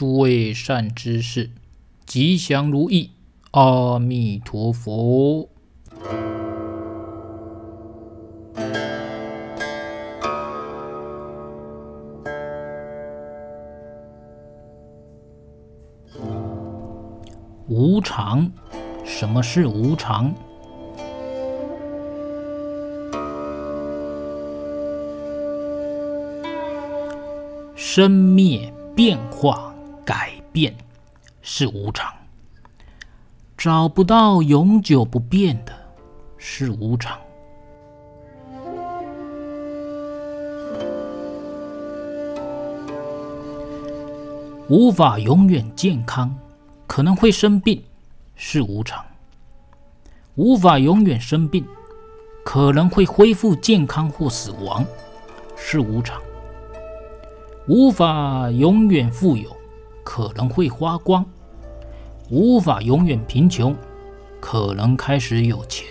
诸位善知识，吉祥如意，阿弥陀佛。无常，什么是无常？生灭变化改变是无常，找不到永久不变的是无常，无法永远健康，可能会生病是无常，无法永远生病，可能会恢复健康或死亡是无常。无法永远富有，可能会花光；无法永远贫穷，可能开始有钱；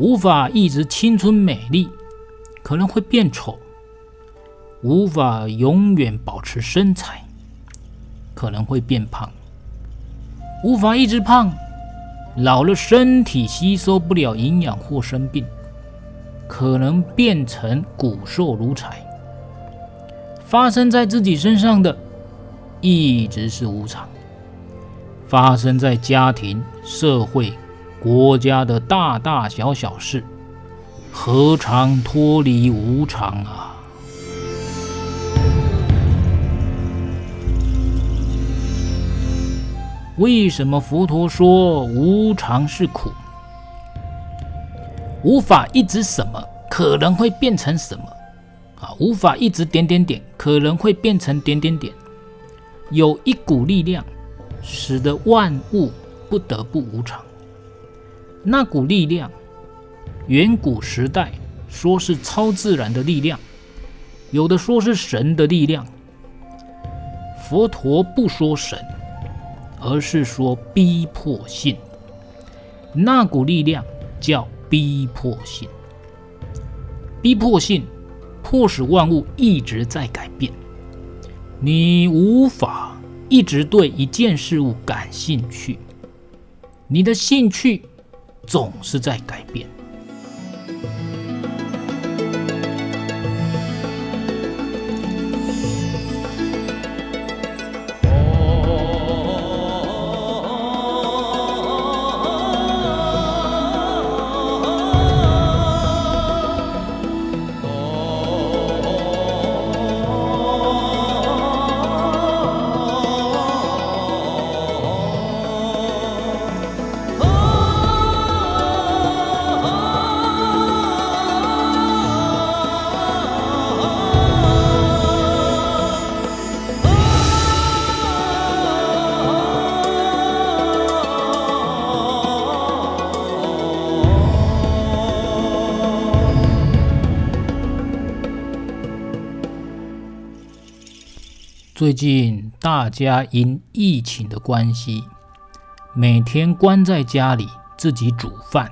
无法一直青春美丽，可能会变丑；无法永远保持身材，可能会变胖；无法一直胖，老了身体吸收不了营养或生病，可能变成骨瘦如柴。发生在自己身上的，一直是无常；发生在家庭、社会、国家的大大小小事，何尝脱离无常啊？为什么佛陀说无常是苦？无法一直什么，可能会变成什么？啊，无法一直点点点，可能会变成点点点。有一股力量，使得万物不得不无常。那股力量，远古时代说是超自然的力量，有的说是神的力量。佛陀不说神，而是说逼迫性。那股力量叫逼迫性，逼迫性。迫使万物一直在改变，你无法一直对一件事物感兴趣，你的兴趣总是在改变。最近大家因疫情的关系，每天关在家里自己煮饭。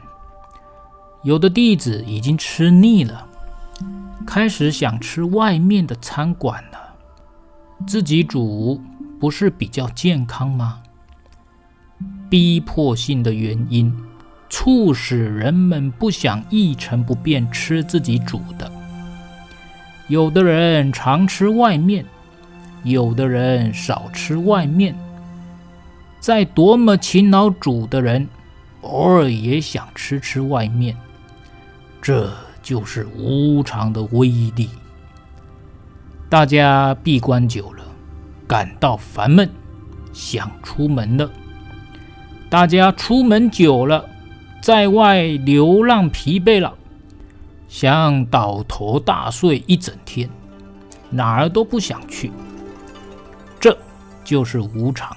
有的弟子已经吃腻了，开始想吃外面的餐馆了。自己煮不是比较健康吗？逼迫性的原因，促使人们不想一成不变吃自己煮的。有的人常吃外面。有的人少吃外面，再多么勤劳煮的人，偶尔也想吃吃外面，这就是无常的威力。大家闭关久了，感到烦闷，想出门了。大家出门久了，在外流浪疲惫了，想倒头大睡一整天，哪儿都不想去。就是无常，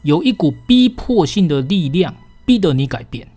有一股逼迫性的力量，逼得你改变。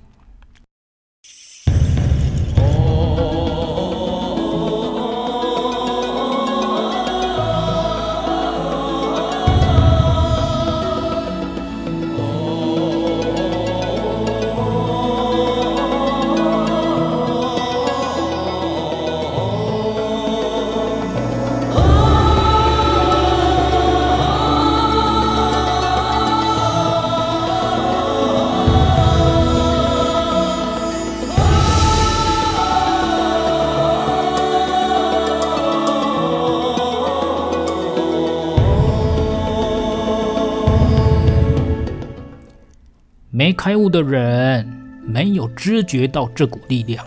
没开悟的人没有知觉到这股力量，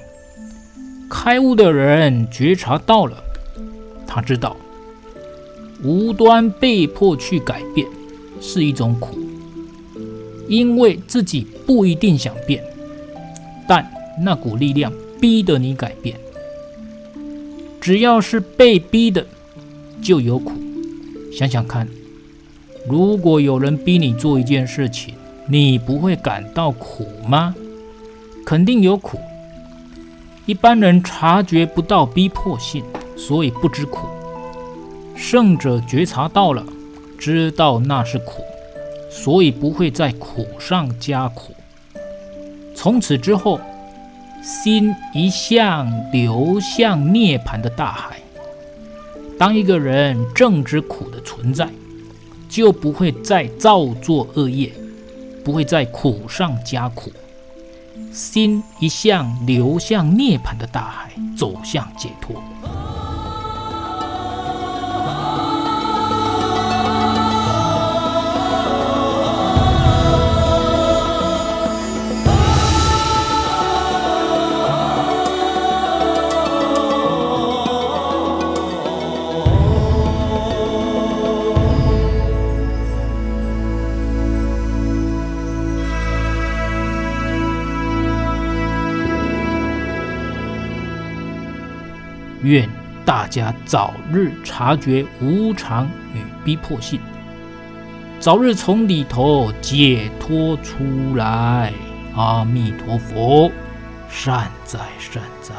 开悟的人觉察到了，他知道无端被迫去改变是一种苦，因为自己不一定想变，但那股力量逼得你改变。只要是被逼的，就有苦。想想看，如果有人逼你做一件事情，你不会感到苦吗？肯定有苦。一般人察觉不到逼迫性，所以不知苦。圣者觉察到了，知道那是苦，所以不会在苦上加苦。从此之后，心一向流向涅槃的大海。当一个人正知苦的存在，就不会再造作恶业，不会在苦上加苦，心一向流向涅槃的大海，走向解脱。愿大家早日察觉无常与逼迫性，早日从里头解脱出来。阿弥陀佛，善哉善哉。